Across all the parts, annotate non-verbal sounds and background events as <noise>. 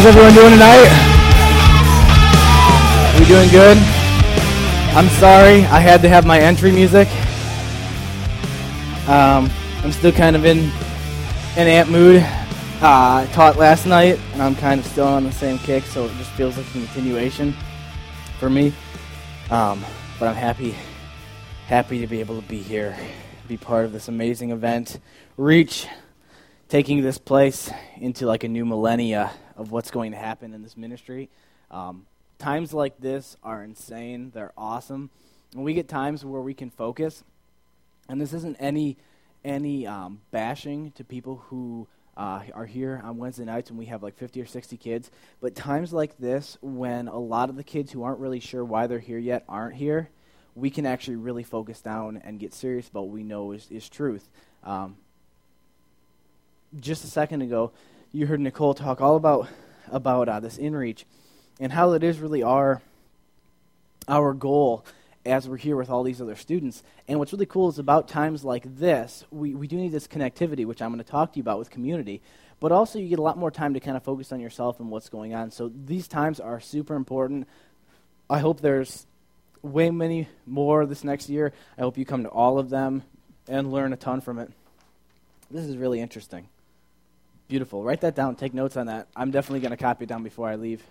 How's everyone doing tonight? We doing good? I'm sorry, I had to have my entry music. Um, I'm still kind of in an amp mood. Uh, I taught last night, and I'm kind of still on the same kick, so it just feels like a continuation for me. Um, but I'm happy, happy to be able to be here, be part of this amazing event. Reach, taking this place into like a new millennia of what's going to happen in this ministry. Um, times like this are insane. They're awesome. And we get times where we can focus. And this isn't any any um, bashing to people who uh, are here on Wednesday nights and we have like 50 or 60 kids. But times like this, when a lot of the kids who aren't really sure why they're here yet aren't here, we can actually really focus down and get serious about what we know is, is truth. Um, just a second ago, you heard Nicole talk all about about uh, this inreach and how it is really our our goal as we're here with all these other students. And what's really cool is about times like this, we, we do need this connectivity, which I'm going to talk to you about with community. But also, you get a lot more time to kind of focus on yourself and what's going on. So these times are super important. I hope there's way many more this next year. I hope you come to all of them and learn a ton from it. This is really interesting. Beautiful. Write that down. Take notes on that. I'm definitely going to copy it down before I leave.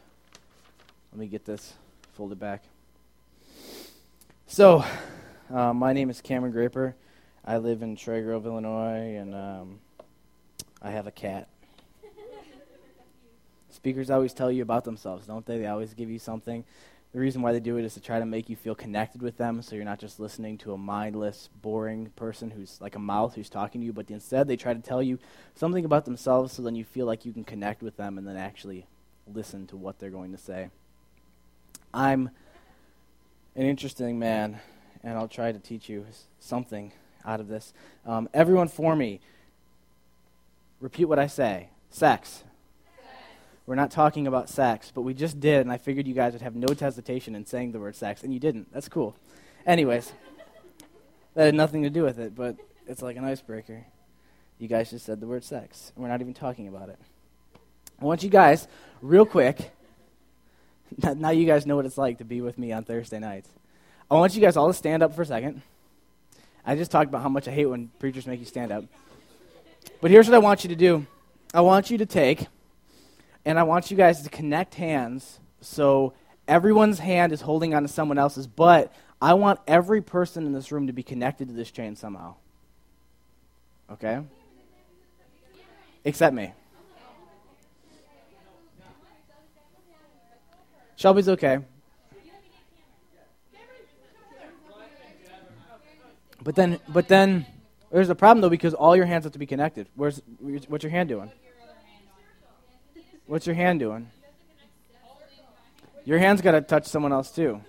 Let me get this folded back. So, uh, my name is Cameron Graper. I live in Troy Grove, Illinois, and um, I have a cat. <laughs> Speakers always tell you about themselves, don't they? They always give you something. The reason why they do it is to try to make you feel connected with them so you're not just listening to a mindless, boring person who's like a mouth who's talking to you, but instead they try to tell you something about themselves so then you feel like you can connect with them and then actually listen to what they're going to say. I'm an interesting man, and I'll try to teach you something out of this. Um, everyone for me, repeat what I say sex. We're not talking about sex, but we just did, and I figured you guys would have no hesitation in saying the word sex, and you didn't. That's cool. Anyways, that had nothing to do with it, but it's like an icebreaker. You guys just said the word sex, and we're not even talking about it. I want you guys, real quick, <laughs> now you guys know what it's like to be with me on Thursday nights. I want you guys all to stand up for a second. I just talked about how much I hate when preachers make you stand up. But here's what I want you to do I want you to take and I want you guys to connect hands so everyone's hand is holding on to someone else's, but I want every person in this room to be connected to this chain somehow. Okay? Except me. Shelby's okay. But then, but then, there's a problem though because all your hands have to be connected. Where's what's your hand doing? What's your hand doing? Your hand's got to touch someone else too.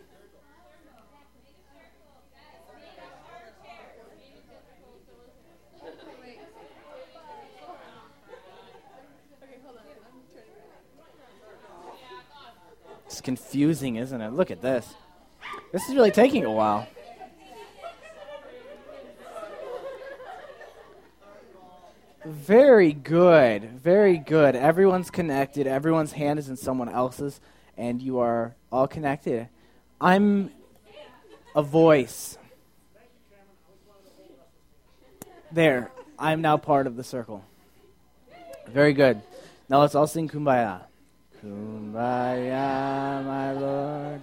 It's confusing, isn't it? Look at this. This is really taking a while. Very good. Very good. Everyone's connected. Everyone's hand is in someone else's, and you are all connected. I'm a voice. There. I'm now part of the circle. Very good. Now let's all sing Kumbaya. Kumbaya, my Lord.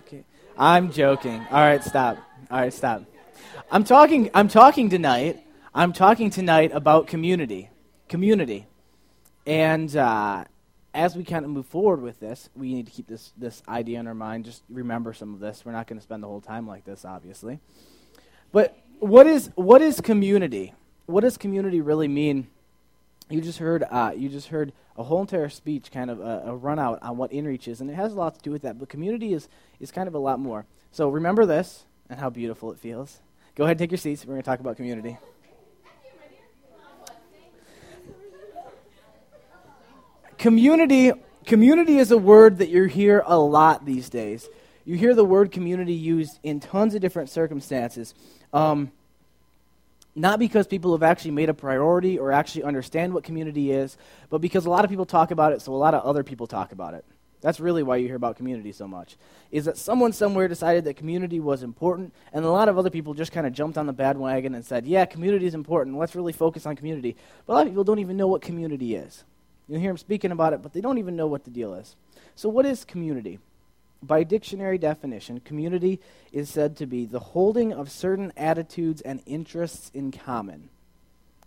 I'm joking. All right, stop. All right, stop. I'm talking I'm talking tonight. I'm talking tonight about community community. And uh, as we kind of move forward with this, we need to keep this, this idea in our mind. Just remember some of this. We're not going to spend the whole time like this, obviously. But what is, what is community? What does community really mean? You just heard, uh, you just heard a whole entire speech, kind of a, a run out on what InReach is, and it has a lot to do with that. But community is, is kind of a lot more. So remember this and how beautiful it feels. Go ahead, and take your seats. We're going to talk about community. Community, community is a word that you hear a lot these days. You hear the word community used in tons of different circumstances. Um, Not because people have actually made a priority or actually understand what community is, but because a lot of people talk about it, so a lot of other people talk about it. That's really why you hear about community so much. Is that someone somewhere decided that community was important, and a lot of other people just kind of jumped on the bandwagon and said, yeah, community is important. Let's really focus on community. But a lot of people don't even know what community is. You'll hear them speaking about it, but they don't even know what the deal is. So, what is community? By dictionary definition, community is said to be the holding of certain attitudes and interests in common.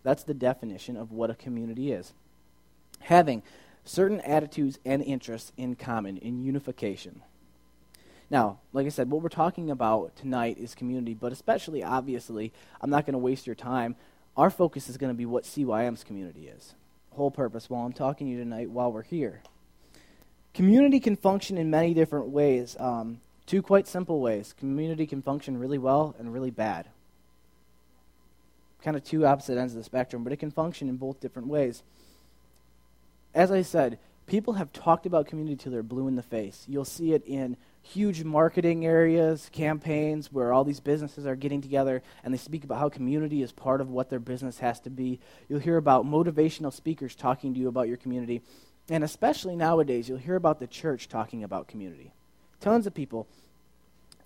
That's the definition of what a community is. Having certain attitudes and interests in common, in unification. Now, like I said, what we're talking about tonight is community, but especially, obviously, I'm not going to waste your time. Our focus is going to be what CYM's community is. Whole purpose while I'm talking to you tonight while we're here. Community can function in many different ways. Um, two quite simple ways. Community can function really well and really bad. Kind of two opposite ends of the spectrum, but it can function in both different ways as I said, people have talked about community till they're blue in the face. You'll see it in huge marketing areas, campaigns where all these businesses are getting together and they speak about how community is part of what their business has to be. You'll hear about motivational speakers talking to you about your community. And especially nowadays, you'll hear about the church talking about community. Tons of people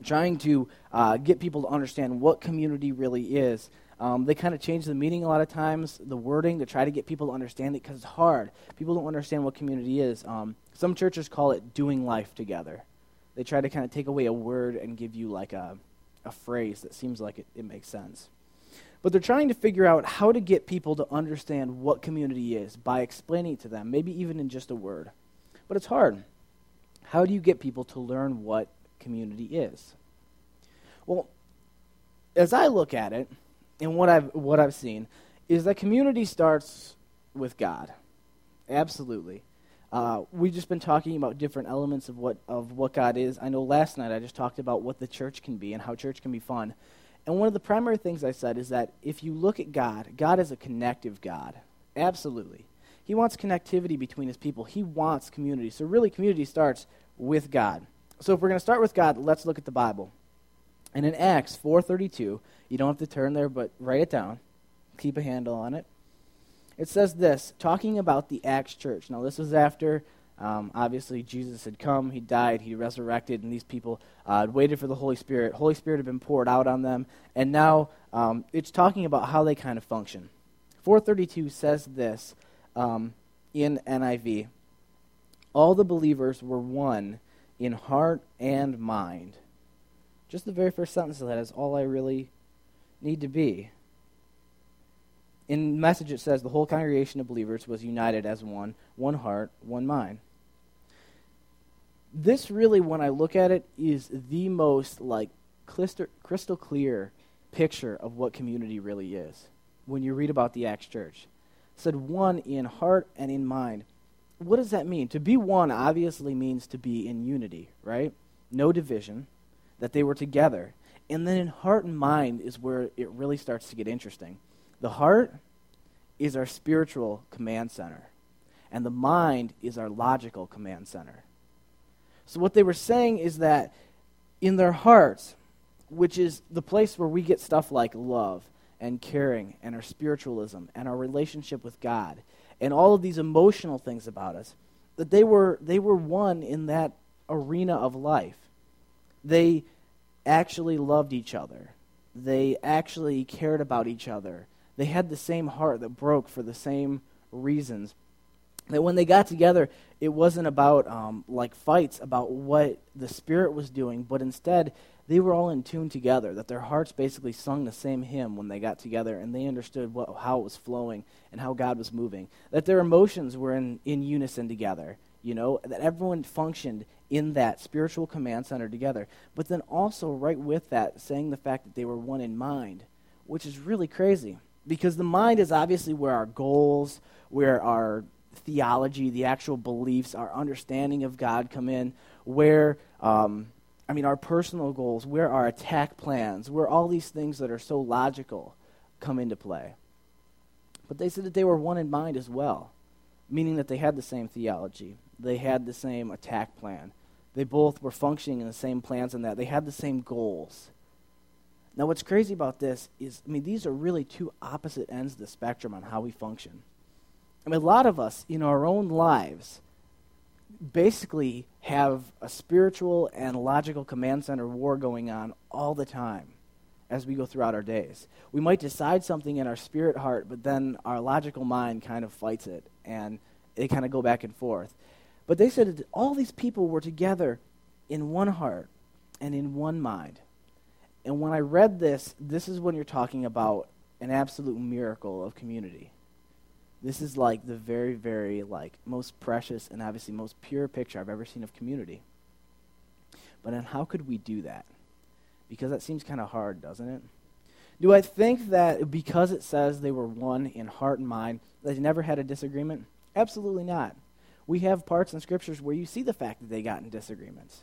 trying to uh, get people to understand what community really is um, they kind of change the meaning a lot of times, the wording, to try to get people to understand it because it's hard. People don't understand what community is. Um, some churches call it doing life together. They try to kind of take away a word and give you like a, a phrase that seems like it, it makes sense. But they're trying to figure out how to get people to understand what community is by explaining it to them, maybe even in just a word. But it's hard. How do you get people to learn what community is? Well, as I look at it, and what I've what I've seen is that community starts with God. Absolutely. Uh, we've just been talking about different elements of what of what God is. I know last night I just talked about what the church can be and how church can be fun. And one of the primary things I said is that if you look at God, God is a connective God. Absolutely. He wants connectivity between his people. He wants community. So really community starts with God. So if we're going to start with God, let's look at the Bible. And in Acts 4:32, you don't have to turn there, but write it down. Keep a handle on it. It says this, talking about the Acts church. Now, this was after, um, obviously, Jesus had come, he died, he resurrected, and these people uh, had waited for the Holy Spirit. Holy Spirit had been poured out on them, and now um, it's talking about how they kind of function. 432 says this um, in NIV All the believers were one in heart and mind. Just the very first sentence of that is all I really need to be. In the message, it says the whole congregation of believers was united as one, one heart, one mind. This really, when I look at it, is the most like crystal clear picture of what community really is. When you read about the Acts Church, it said one in heart and in mind. What does that mean? To be one obviously means to be in unity, right? No division, that they were together. And then in heart and mind is where it really starts to get interesting. The heart is our spiritual command center, and the mind is our logical command center. So, what they were saying is that in their hearts, which is the place where we get stuff like love and caring and our spiritualism and our relationship with God and all of these emotional things about us, that they were, they were one in that arena of life. They actually loved each other. They actually cared about each other. They had the same heart that broke for the same reasons. That when they got together, it wasn't about um, like fights about what the Spirit was doing, but instead they were all in tune together. That their hearts basically sung the same hymn when they got together, and they understood what, how it was flowing and how God was moving. That their emotions were in, in unison together. You know, that everyone functioned in that spiritual command center together. But then also, right with that, saying the fact that they were one in mind, which is really crazy. Because the mind is obviously where our goals, where our theology, the actual beliefs, our understanding of God come in, where, um, I mean, our personal goals, where our attack plans, where all these things that are so logical come into play. But they said that they were one in mind as well, meaning that they had the same theology, they had the same attack plan. They both were functioning in the same plans and that. They had the same goals. Now, what's crazy about this is, I mean, these are really two opposite ends of the spectrum on how we function. I mean, a lot of us in our own lives basically have a spiritual and logical command center war going on all the time as we go throughout our days. We might decide something in our spirit heart, but then our logical mind kind of fights it, and they kind of go back and forth. But they said that all these people were together in one heart and in one mind. And when I read this, this is when you're talking about an absolute miracle of community. This is like the very, very like most precious and obviously most pure picture I've ever seen of community. But then how could we do that? Because that seems kind of hard, doesn't it? Do I think that because it says they were one in heart and mind, they never had a disagreement? Absolutely not. We have parts in scriptures where you see the fact that they got in disagreements.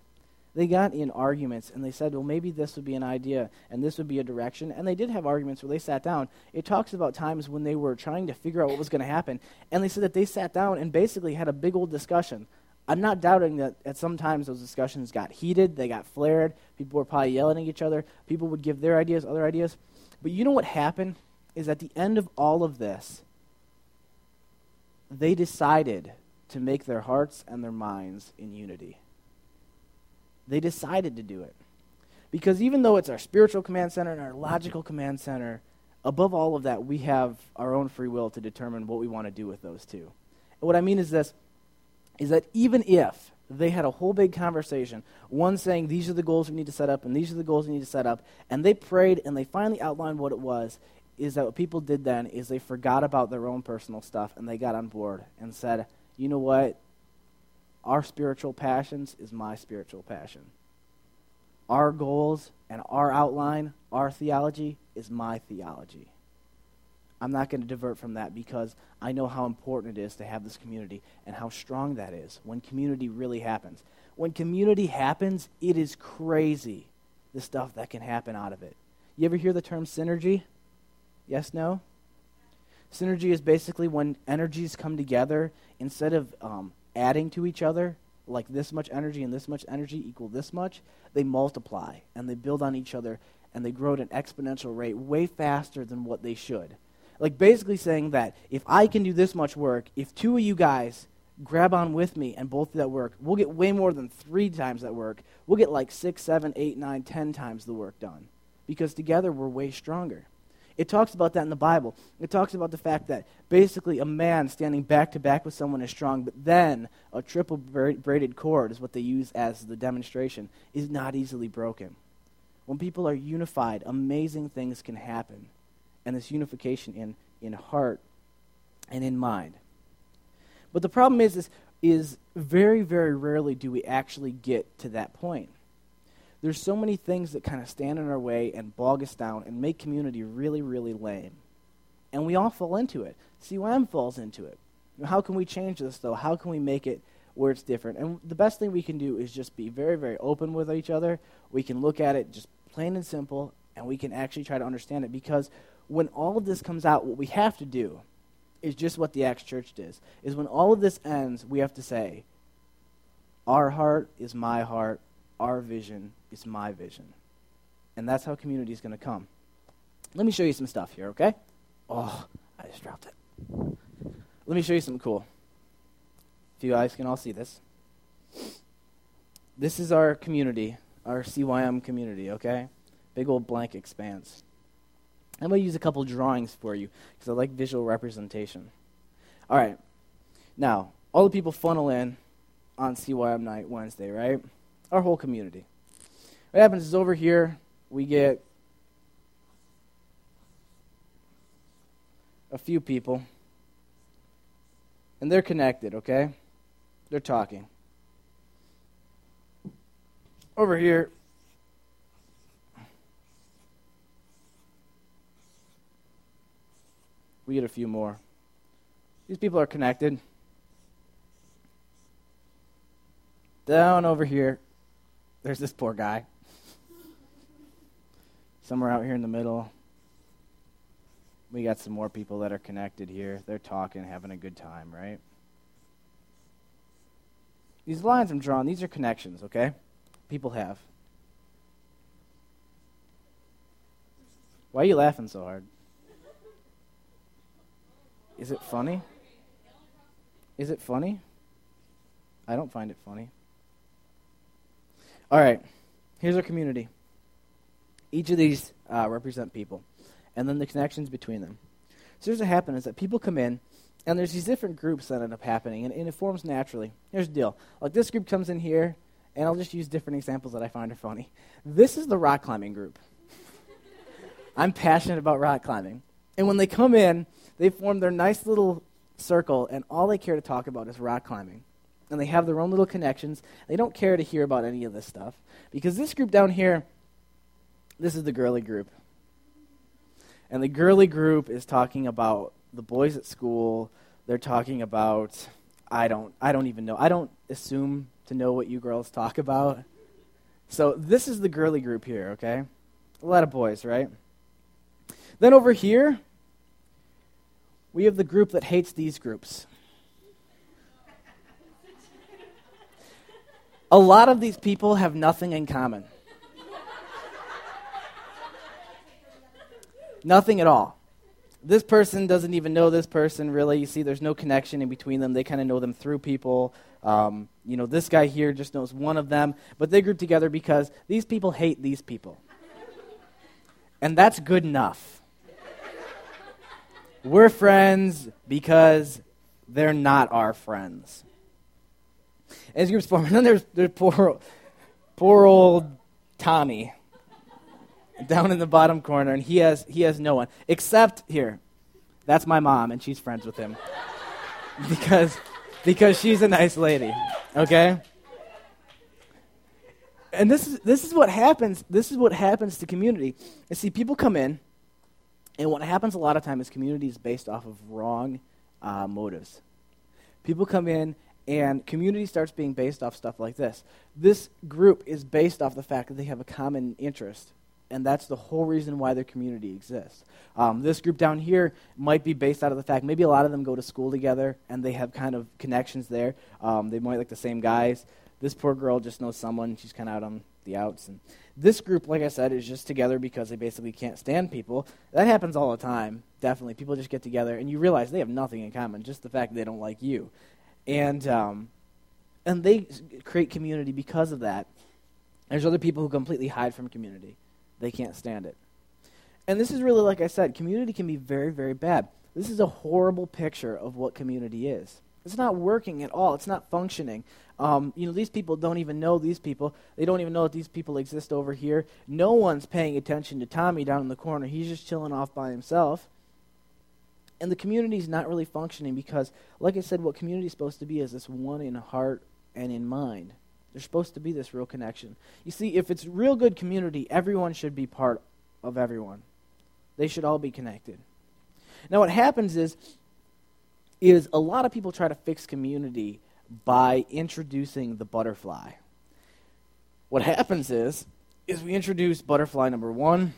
They got in arguments and they said, well, maybe this would be an idea and this would be a direction. And they did have arguments where they sat down. It talks about times when they were trying to figure out what was going to happen. And they said that they sat down and basically had a big old discussion. I'm not doubting that at some times those discussions got heated, they got flared. People were probably yelling at each other. People would give their ideas, other ideas. But you know what happened? Is at the end of all of this, they decided to make their hearts and their minds in unity. They decided to do it. Because even though it's our spiritual command center and our logical command center, above all of that, we have our own free will to determine what we want to do with those two. And what I mean is this is that even if they had a whole big conversation, one saying, These are the goals we need to set up, and these are the goals we need to set up, and they prayed and they finally outlined what it was, is that what people did then is they forgot about their own personal stuff and they got on board and said, You know what? Our spiritual passions is my spiritual passion. Our goals and our outline, our theology, is my theology. I'm not going to divert from that because I know how important it is to have this community and how strong that is when community really happens. When community happens, it is crazy the stuff that can happen out of it. You ever hear the term synergy? Yes, no? Synergy is basically when energies come together instead of um, adding to each other, like this much energy and this much energy equal this much, they multiply and they build on each other and they grow at an exponential rate way faster than what they should. Like basically saying that if I can do this much work, if two of you guys grab on with me and both do that work, we'll get way more than three times that work. We'll get like six, seven, eight, nine, ten times the work done. Because together we're way stronger. It talks about that in the Bible. It talks about the fact that basically a man standing back to back with someone is strong, but then a triple braided cord is what they use as the demonstration, is not easily broken. When people are unified, amazing things can happen. And this unification in, in heart and in mind. But the problem is, is, is very, very rarely do we actually get to that point there's so many things that kind of stand in our way and bog us down and make community really, really lame. And we all fall into it. CYM falls into it. How can we change this, though? How can we make it where it's different? And the best thing we can do is just be very, very open with each other. We can look at it just plain and simple, and we can actually try to understand it. Because when all of this comes out, what we have to do is just what the Acts Church does. Is when all of this ends, we have to say, our heart is my heart, our vision is my vision. And that's how community is going to come. Let me show you some stuff here, okay? Oh, I just dropped it. Let me show you something cool. If you guys can all see this. This is our community, our CYM community, okay? Big old blank expanse. I'm going to use a couple drawings for you because I like visual representation. All right. Now, all the people funnel in on CYM night Wednesday, right? Our whole community. What happens is over here, we get a few people, and they're connected, okay? They're talking. Over here, we get a few more. These people are connected. Down over here, there's this poor guy somewhere out here in the middle. We got some more people that are connected here. They're talking, having a good time, right? These lines I'm drawing, these are connections, okay? People have. Why are you laughing so hard? Is it funny? Is it funny? I don't find it funny. All right, here's our community. Each of these uh, represent people, and then the connections between them. So here's what happens is that people come in, and there's these different groups that end up happening, and, and it forms naturally. Here's the deal. Like this group comes in here, and I'll just use different examples that I find are funny. This is the rock climbing group. <laughs> I'm passionate about rock climbing. And when they come in, they form their nice little circle, and all they care to talk about is rock climbing. And they have their own little connections. They don't care to hear about any of this stuff. Because this group down here, this is the girly group. And the girly group is talking about the boys at school. They're talking about I don't I don't even know. I don't assume to know what you girls talk about. So this is the girly group here, okay? A lot of boys, right? Then over here, we have the group that hates these groups. A lot of these people have nothing in common. nothing at all. This person doesn't even know this person really. You see, there's no connection in between them. They kind of know them through people. Um, you know, this guy here just knows one of them, but they group together because these people hate these people. And that's good enough. We're friends because they're not our friends. As groups form, <laughs> and then there's, there's poor, poor old Tommy down in the bottom corner, and he has he has no one except here. That's my mom, and she's friends with him <laughs> because because she's a nice lady. Okay. And this is this is what happens. This is what happens to community. You see, people come in and what happens a lot of times is community is based off of wrong uh, motives. People come in and community starts being based off stuff like this. This group is based off the fact that they have a common interest, and that's the whole reason why their community exists. Um, this group down here might be based out of the fact maybe a lot of them go to school together and they have kind of connections there. Um, they might like the same guys. This poor girl just knows someone. She's kind of out on the outs, and this group, like I said, is just together because they basically can't stand people. That happens all the time, definitely. People just get together, and you realize they have nothing in common, just the fact that they don't like you. And, um, and they create community because of that. There's other people who completely hide from community, they can't stand it. And this is really, like I said, community can be very, very bad. This is a horrible picture of what community is. It's not working at all. It's not functioning. Um, you know, these people don't even know these people. They don't even know that these people exist over here. No one's paying attention to Tommy down in the corner. He's just chilling off by himself. And the community's not really functioning because, like I said, what community is supposed to be is this one in heart and in mind. There's supposed to be this real connection. You see, if it's real good community, everyone should be part of everyone. They should all be connected. Now, what happens is, is a lot of people try to fix community by introducing the butterfly. What happens is, is we introduce butterfly number one,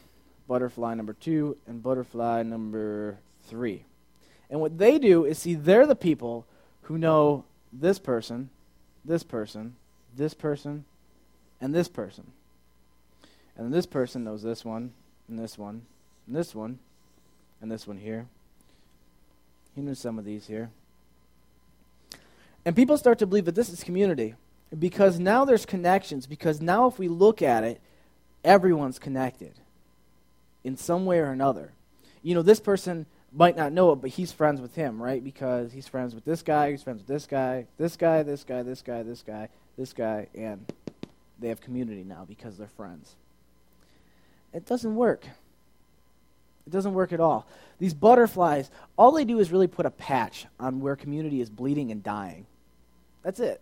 butterfly number two, and butterfly number three. And what they do is see they're the people who know this person, this person, this person, and this person. And this person knows this one, and this one, and this one, and this one here. He knows some of these here. And people start to believe that this is community because now there's connections. Because now, if we look at it, everyone's connected in some way or another. You know, this person might not know it, but he's friends with him, right? Because he's friends with this guy, he's friends with this guy, this guy, this guy, this guy, this guy, this guy, and they have community now because they're friends. It doesn't work. It doesn't work at all. These butterflies, all they do is really put a patch on where community is bleeding and dying. That's it.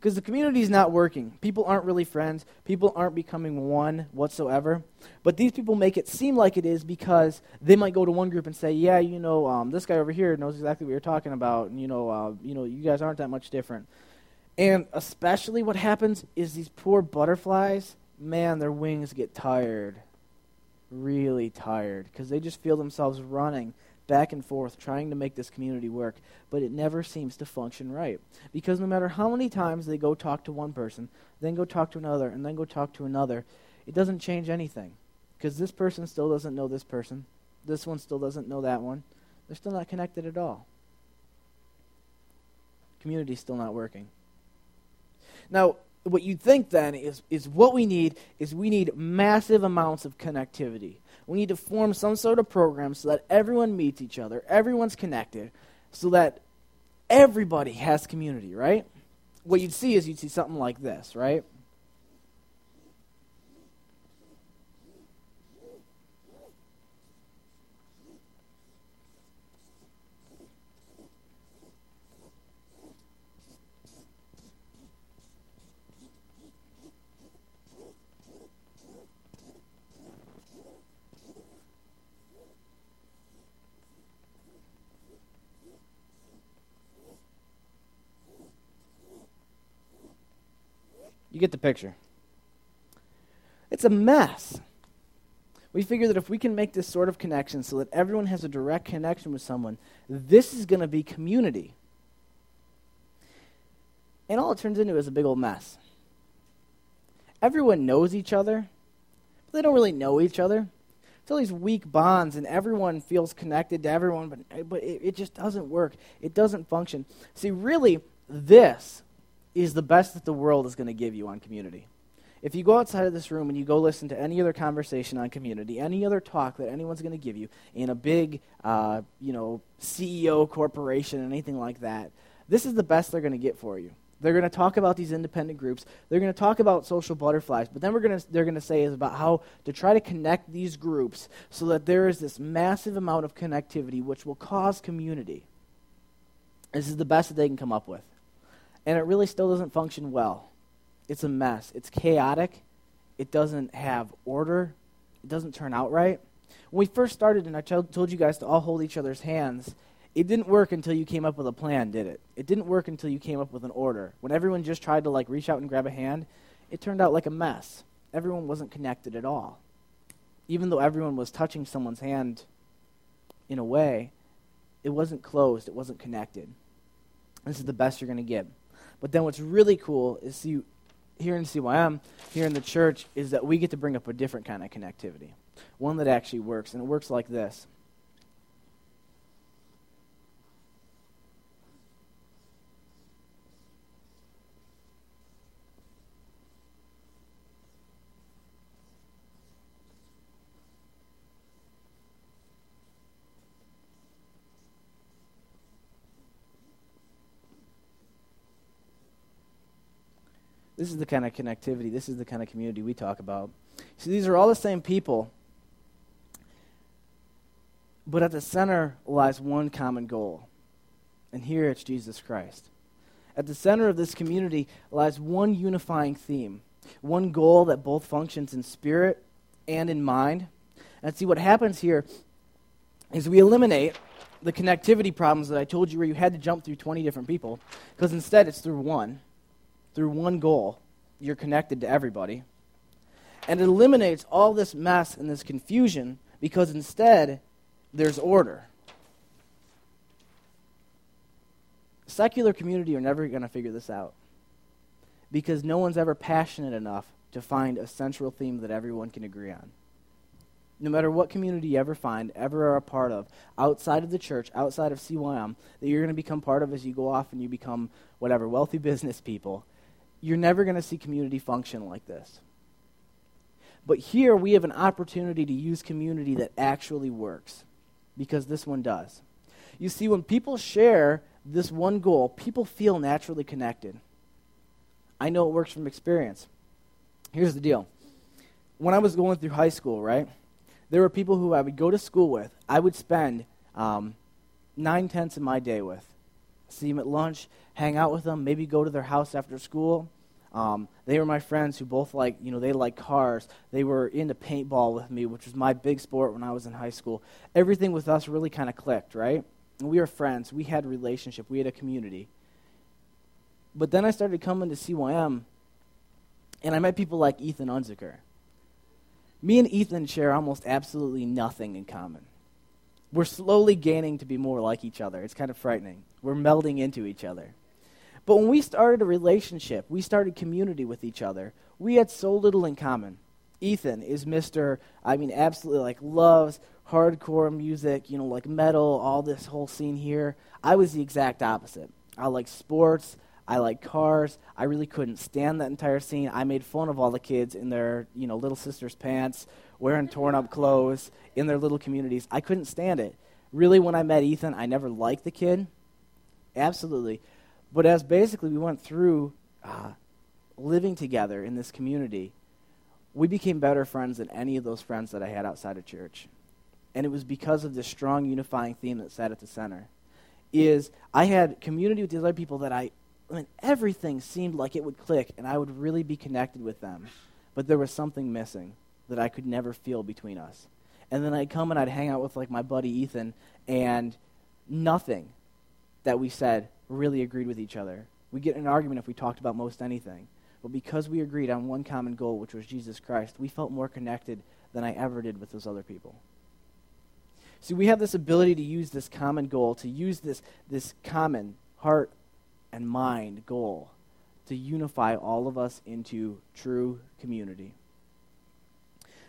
Because the community is not working. People aren't really friends. People aren't becoming one whatsoever. But these people make it seem like it is because they might go to one group and say, "Yeah, you know, um, this guy over here knows exactly what you're talking about, and you know, uh, you know, you guys aren't that much different." And especially, what happens is these poor butterflies. Man, their wings get tired, really tired, because they just feel themselves running back and forth trying to make this community work, but it never seems to function right. Because no matter how many times they go talk to one person, then go talk to another, and then go talk to another, it doesn't change anything. Because this person still doesn't know this person. This one still doesn't know that one. They're still not connected at all. Community's still not working. Now, what you think then is, is what we need is we need massive amounts of connectivity. We need to form some sort of program so that everyone meets each other, everyone's connected, so that everybody has community, right? What you'd see is you'd see something like this, right? Picture. It's a mess. We figure that if we can make this sort of connection so that everyone has a direct connection with someone, this is going to be community. And all it turns into is a big old mess. Everyone knows each other, but they don't really know each other. It's all these weak bonds, and everyone feels connected to everyone, but, but it, it just doesn't work. It doesn't function. See, really, this is the best that the world is going to give you on community. If you go outside of this room and you go listen to any other conversation on community, any other talk that anyone's going to give you in a big, uh, you know, CEO corporation, anything like that, this is the best they're going to get for you. They're going to talk about these independent groups. They're going to talk about social butterflies, but then we're going to, they're going to say is about how to try to connect these groups so that there is this massive amount of connectivity which will cause community. This is the best that they can come up with and it really still doesn't function well. It's a mess. It's chaotic. It doesn't have order. It doesn't turn out right. When we first started, and I told you guys to all hold each other's hands, it didn't work until you came up with a plan, did it? It didn't work until you came up with an order. When everyone just tried to like reach out and grab a hand, it turned out like a mess. Everyone wasn't connected at all. Even though everyone was touching someone's hand in a way, it wasn't closed, it wasn't connected. This is the best you're going to get. But then what's really cool is see, here in CYM, here in the church, is that we get to bring up a different kind of connectivity, one that actually works. And it works like this. This is the kind of connectivity, this is the kind of community we talk about. See, these are all the same people, but at the center lies one common goal. And here it's Jesus Christ. At the center of this community lies one unifying theme, one goal that both functions in spirit and in mind. And see, what happens here is we eliminate the connectivity problems that I told you where you had to jump through 20 different people, because instead it's through one through one goal you're connected to everybody. And it eliminates all this mess and this confusion because instead there's order. Secular community are never going to figure this out because no one's ever passionate enough to find a central theme that everyone can agree on. No matter what community you ever find, ever are a part of, outside of the church, outside of CYM, that you're going to become part of as you go off and you become whatever, wealthy <laughs> business people, you're never going to see community function like this. But here we have an opportunity to use community that actually works because this one does. You see, when people share this one goal, people feel naturally connected. I know it works from experience. Here's the deal when I was going through high school, right, there were people who I would go to school with, I would spend um, nine tenths of my day with see them at lunch, hang out with them, maybe go to their house after school. Um, they were my friends who both like, you know, they like cars. They were into paintball with me, which was my big sport when I was in high school. Everything with us really kind of clicked, right? And we were friends. We had a relationship. We had a community. But then I started coming to CYM, and I met people like Ethan Unziker. Me and Ethan share almost absolutely nothing in common. We're slowly gaining to be more like each other. It's kind of frightening. We're melding into each other. But when we started a relationship, we started community with each other, we had so little in common. Ethan is Mr. I mean, absolutely like loves hardcore music, you know, like metal, all this whole scene here. I was the exact opposite. I like sports. I like cars. I really couldn't stand that entire scene. I made fun of all the kids in their, you know, little sister's pants, wearing torn up clothes in their little communities. I couldn't stand it. Really, when I met Ethan, I never liked the kid. Absolutely. But as basically we went through uh, living together in this community, we became better friends than any of those friends that I had outside of church. And it was because of this strong unifying theme that sat at the center. Is I had community with these other people that I, I mean, everything seemed like it would click and I would really be connected with them. But there was something missing that I could never feel between us. And then I'd come and I'd hang out with like my buddy Ethan, and nothing that we said really agreed with each other. We'd get an argument if we talked about most anything. But because we agreed on one common goal, which was Jesus Christ, we felt more connected than I ever did with those other people. See, we have this ability to use this common goal, to use this, this common heart and mind goal to unify all of us into true community.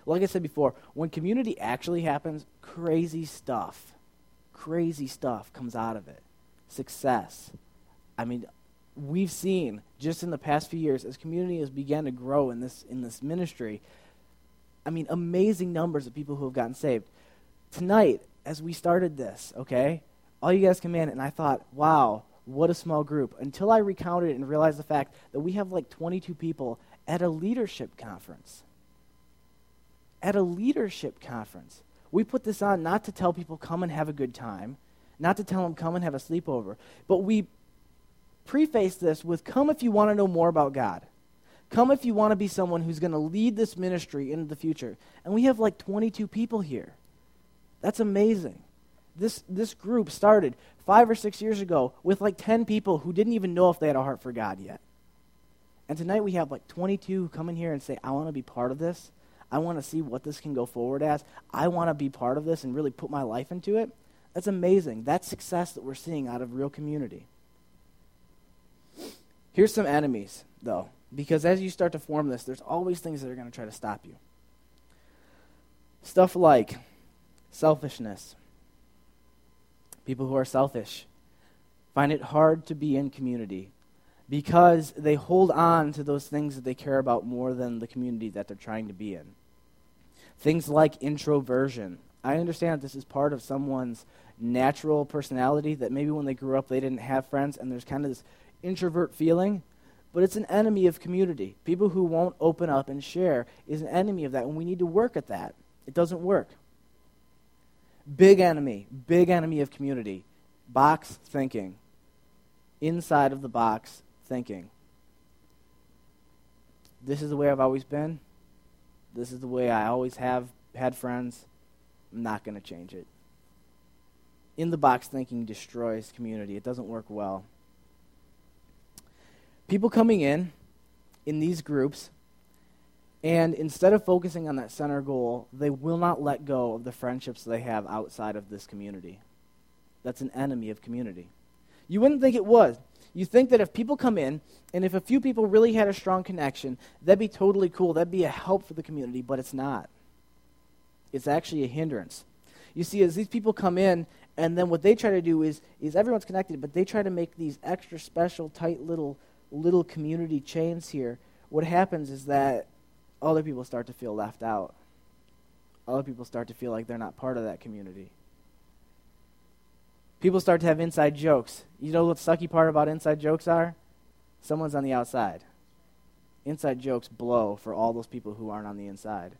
Like I said before, when community actually happens, crazy stuff, crazy stuff comes out of it. Success. I mean, we've seen just in the past few years as community has begun to grow in this in this ministry i mean amazing numbers of people who have gotten saved tonight as we started this okay all you guys come in and i thought wow what a small group until i recounted and realized the fact that we have like 22 people at a leadership conference at a leadership conference we put this on not to tell people come and have a good time not to tell them come and have a sleepover but we preface this with come if you want to know more about God. Come if you want to be someone who's going to lead this ministry into the future. And we have like 22 people here. That's amazing. This, this group started five or six years ago with like 10 people who didn't even know if they had a heart for God yet. And tonight we have like 22 who come in here and say, I want to be part of this. I want to see what this can go forward as. I want to be part of this and really put my life into it. That's amazing. That's success that we're seeing out of real community. Here's some enemies, though, because as you start to form this, there's always things that are going to try to stop you. Stuff like selfishness. People who are selfish find it hard to be in community because they hold on to those things that they care about more than the community that they're trying to be in. Things like introversion. I understand that this is part of someone's natural personality that maybe when they grew up they didn't have friends and there's kind of this introvert feeling, but it's an enemy of community. People who won't open up and share is an enemy of that, and we need to work at that. It doesn't work. Big enemy, big enemy of community. Box thinking. Inside of the box thinking. This is the way I've always been. This is the way I always have had friends. I'm not going to change it. In the box thinking destroys community. It doesn't work well people coming in in these groups, and instead of focusing on that center goal, they will not let go of the friendships they have outside of this community. That's an enemy of community. You wouldn't think it was. You think that if people come in, and if a few people really had a strong connection, that'd be totally cool. That'd be a help for the community, but it's not. It's actually a hindrance. You see, as these people come in, and then what they try to do is, is everyone's connected, but they try to make these extra special, tight little little community chains here, what happens is that other people start to feel left out. Other people start to feel like they're not part of that community. People start to have inside jokes. You know what the sucky part about inside jokes are? Someone's on the outside. Inside jokes blow for all those people who aren't on the inside.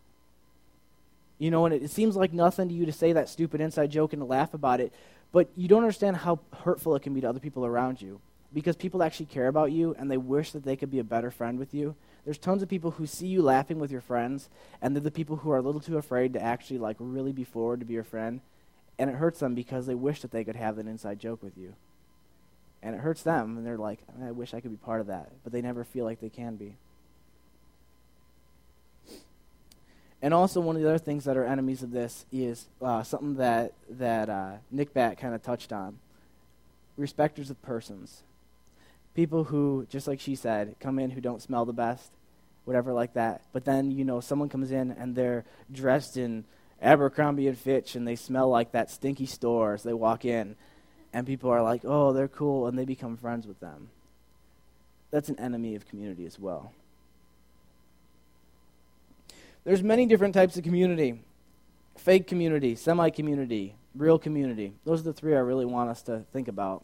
You know, and it, it seems like nothing to you to say that stupid inside joke and to laugh about it, but you don't understand how hurtful it can be to other people around you because people actually care about you and they wish that they could be a better friend with you. There's tons of people who see you laughing with your friends, and they're the people who are a little too afraid to actually like really be forward to be your friend, and it hurts them because they wish that they could have an inside joke with you. And it hurts them, and they're like, I wish I could be part of that, but they never feel like they can be. And also, one of the other things that are enemies of this is uh, something that that uh, Nick Bat kind of touched on: respecters of persons people who, just like she said, come in who don't smell the best. whatever like that. But then, you know, someone comes in and they're dressed in Abercrombie and Fitch and they smell like that stinky store as they walk in. And people are like, oh, they're cool, and they become friends with them. That's an enemy of community as well. There's many different types of community fake community, semi community, real community. Those are the three I really want us to think about.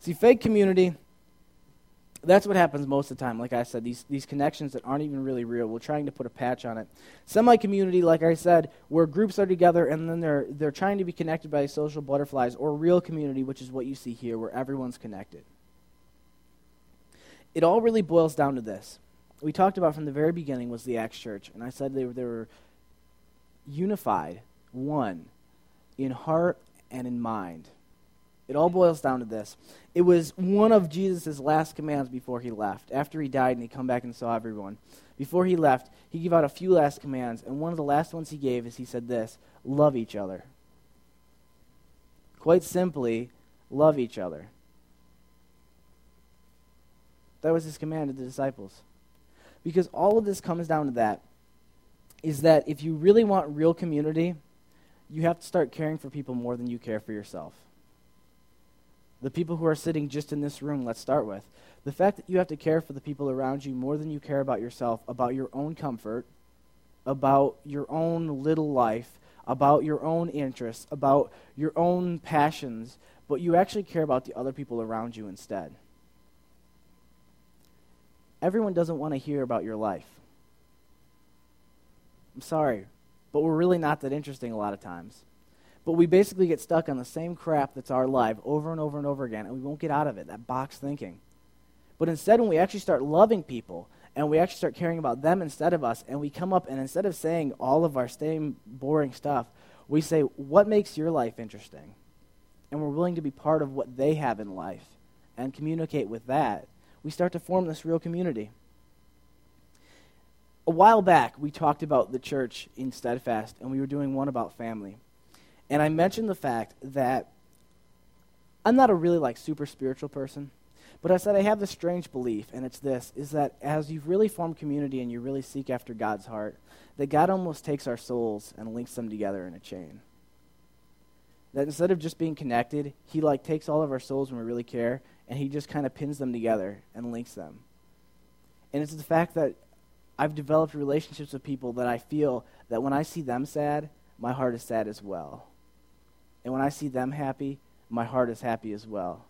See, fake community that's what happens most of the time. Like I said, these, these connections that aren't even really real. We're trying to put a patch on it. Semi community, like I said, where groups are together and then they're, they're trying to be connected by social butterflies, or real community, which is what you see here, where everyone's connected. It all really boils down to this. We talked about from the very beginning was the Acts Church, and I said they were, they were unified, one, in heart and in mind. It all boils down to this. It was one of Jesus' last commands before he left. After he died and he come back and saw everyone. Before he left, he gave out a few last commands, and one of the last ones he gave is he said this love each other. Quite simply, love each other. That was his command to the disciples. Because all of this comes down to that is that if you really want real community, you have to start caring for people more than you care for yourself the people who are sitting just in this room, let's start with. The fact that you have to care for the people around you more than you care about yourself, about your own comfort, about your own little life, about your own interests, about your own passions, but you actually care about the other people around you instead. Everyone doesn't want to hear about your life. I'm sorry, but we're really not that interesting a lot of times. But we basically get stuck on the same crap that's our life over and over and over again, and we won't get out of it, that box thinking. But instead, when we actually start loving people, and we actually start caring about them instead of us, and we come up and instead of saying all of our same boring stuff, we say, What makes your life interesting? And we're willing to be part of what they have in life and communicate with that. We start to form this real community. A while back, we talked about the church in Steadfast, and we were doing one about family. And I mentioned the fact that I'm not a really like super spiritual person, but I said I have this strange belief, and it's this is that as you've really formed community and you really seek after God's heart, that God almost takes our souls and links them together in a chain. That instead of just being connected, he like takes all of our souls when we really care and he just kind of pins them together and links them. And it's the fact that I've developed relationships with people that I feel that when I see them sad, my heart is sad as well. And when I see them happy, my heart is happy as well.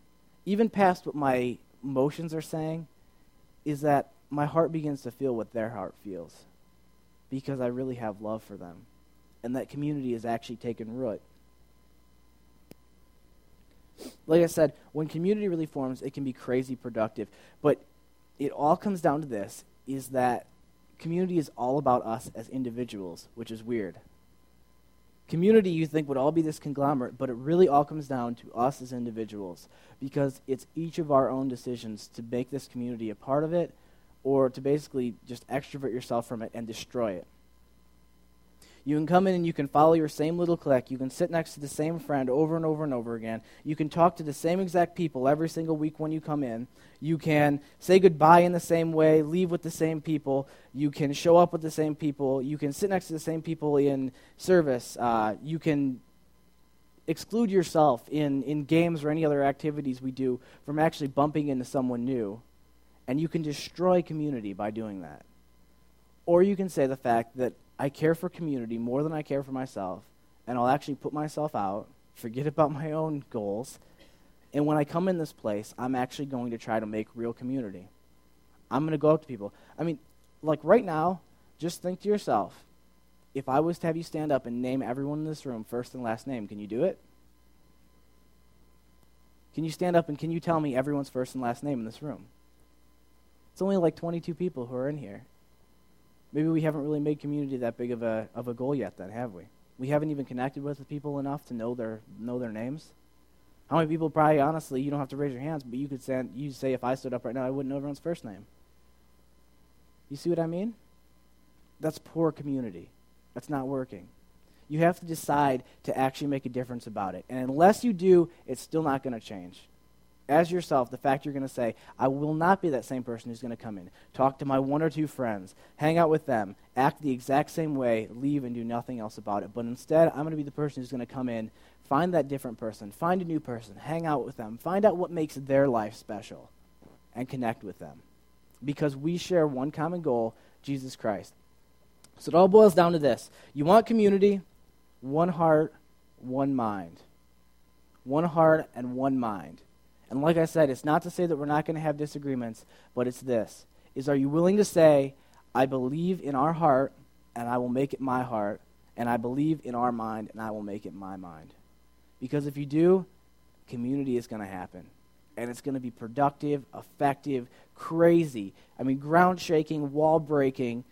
Even past what my emotions are saying, is that my heart begins to feel what their heart feels because I really have love for them. And that community has actually taken root. Like I said, when community really forms, it can be crazy productive. But it all comes down to this is that community is all about us as individuals, which is weird. Community, you think, would all be this conglomerate, but it really all comes down to us as individuals because it's each of our own decisions to make this community a part of it or to basically just extrovert yourself from it and destroy it. You can come in and you can follow your same little clique. You can sit next to the same friend over and over and over again. You can talk to the same exact people every single week when you come in. You can say goodbye in the same way, leave with the same people. You can show up with the same people. You can sit next to the same people in service. Uh, you can exclude yourself in, in games or any other activities we do from actually bumping into someone new. And you can destroy community by doing that. Or you can say the fact that I care for community more than I care for myself, and I'll actually put myself out, forget <laughs> about my own goals, and when I come in this place, I'm actually going to try to make real community. I'm going to go up to people. I mean, like right now, just think to yourself if I was to have you stand up and name everyone in this room first and last name, can you do it? Can you stand up and can you tell me everyone's first and last name in this room? It's only like 22 people who are in here. Maybe we haven't really made community that big of a, of a goal yet, then, have we? We haven't even connected with the people enough to know their, know their names. How many people probably, honestly, you don't have to raise your hands, but you could stand, you say if I stood up right now, I wouldn't know everyone's first name. You see what I mean? That's poor community. That's not working. You have to decide to actually make a difference about it. And unless you do, it's still not going to change. As yourself the fact you're going to say, I will not be that same person who's going to come in, talk to my one or two friends, hang out with them, act the exact same way, leave and do nothing else about it. But instead, I'm going to be the person who's going to come in, find that different person, find a new person, hang out with them, find out what makes their life special, and connect with them. Because we share one common goal Jesus Christ. So it all boils down to this you want community, one heart, one mind. One heart and one mind. And like I said, it's not to say that we're not going to have disagreements, but it's this is are you willing to say, I believe in our heart and I will make it my heart, and I believe in our mind and I will make it my mind? Because if you do, community is going to happen. And it's going to be productive, effective, crazy. I mean, ground shaking, wall breaking,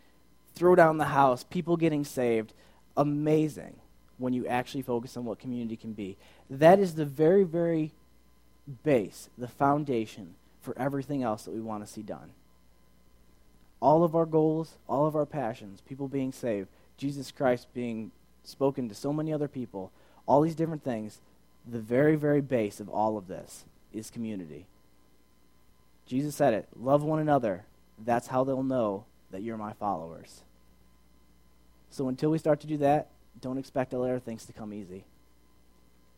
throw down the house, people getting saved. Amazing when you actually focus on what community can be. That is the very, very base, the foundation for everything else that we want to see done. All of our goals, all of our passions, people being saved, Jesus Christ being spoken to so many other people, all these different things, the very, very base of all of this is community. Jesus said it love one another. That's how they'll know that you're my followers. So until we start to do that, don't expect other things to come easy.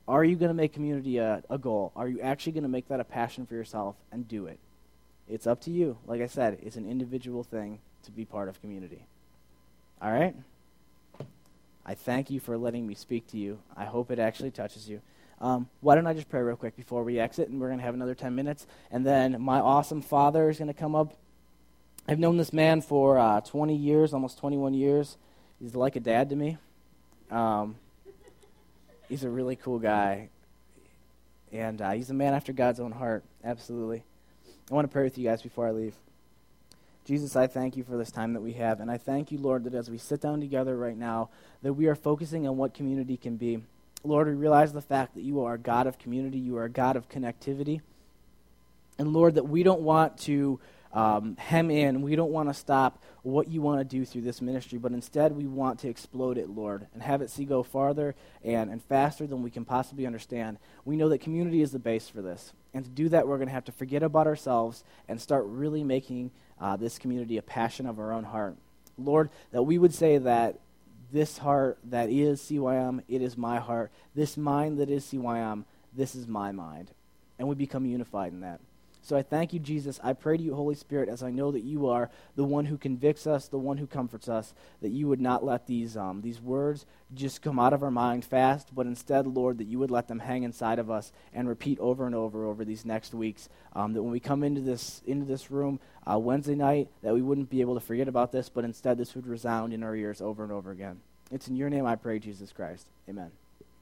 Are you going to make community a, a goal? Are you actually going to make that a passion for yourself and do it? It's up to you. Like I said, it's an individual thing to be part of community. All right? I thank you for letting me speak to you. I hope it actually touches you. Um, why don't I just pray real quick before we exit, and we're going to have another 10 minutes. And then my awesome father is going to come up. I've known this man for uh, 20 years, almost 21 years. He's like a dad to me. Um, he's a really cool guy. And uh, he's a man after God's own heart. Absolutely. I want to pray with you guys before I leave. Jesus, I thank you for this time that we have. And I thank you, Lord, that as we sit down together right now, that we are focusing on what community can be. Lord, we realize the fact that you are a God of community, you are a God of connectivity. And Lord, that we don't want to um, hem in. We don't want to stop what you want to do through this ministry, but instead we want to explode it, Lord, and have it see go farther and, and faster than we can possibly understand. We know that community is the base for this. And to do that, we're going to have to forget about ourselves and start really making uh, this community a passion of our own heart. Lord, that we would say that this heart that is CYM, it is my heart. This mind that is CYM, this is my mind. And we become unified in that. So I thank you, Jesus. I pray to you, Holy Spirit, as I know that you are the one who convicts us, the one who comforts us, that you would not let these, um, these words just come out of our mind fast, but instead, Lord, that you would let them hang inside of us and repeat over and over over these next weeks. Um, that when we come into this, into this room uh, Wednesday night, that we wouldn't be able to forget about this, but instead this would resound in our ears over and over again. It's in your name I pray, Jesus Christ. Amen.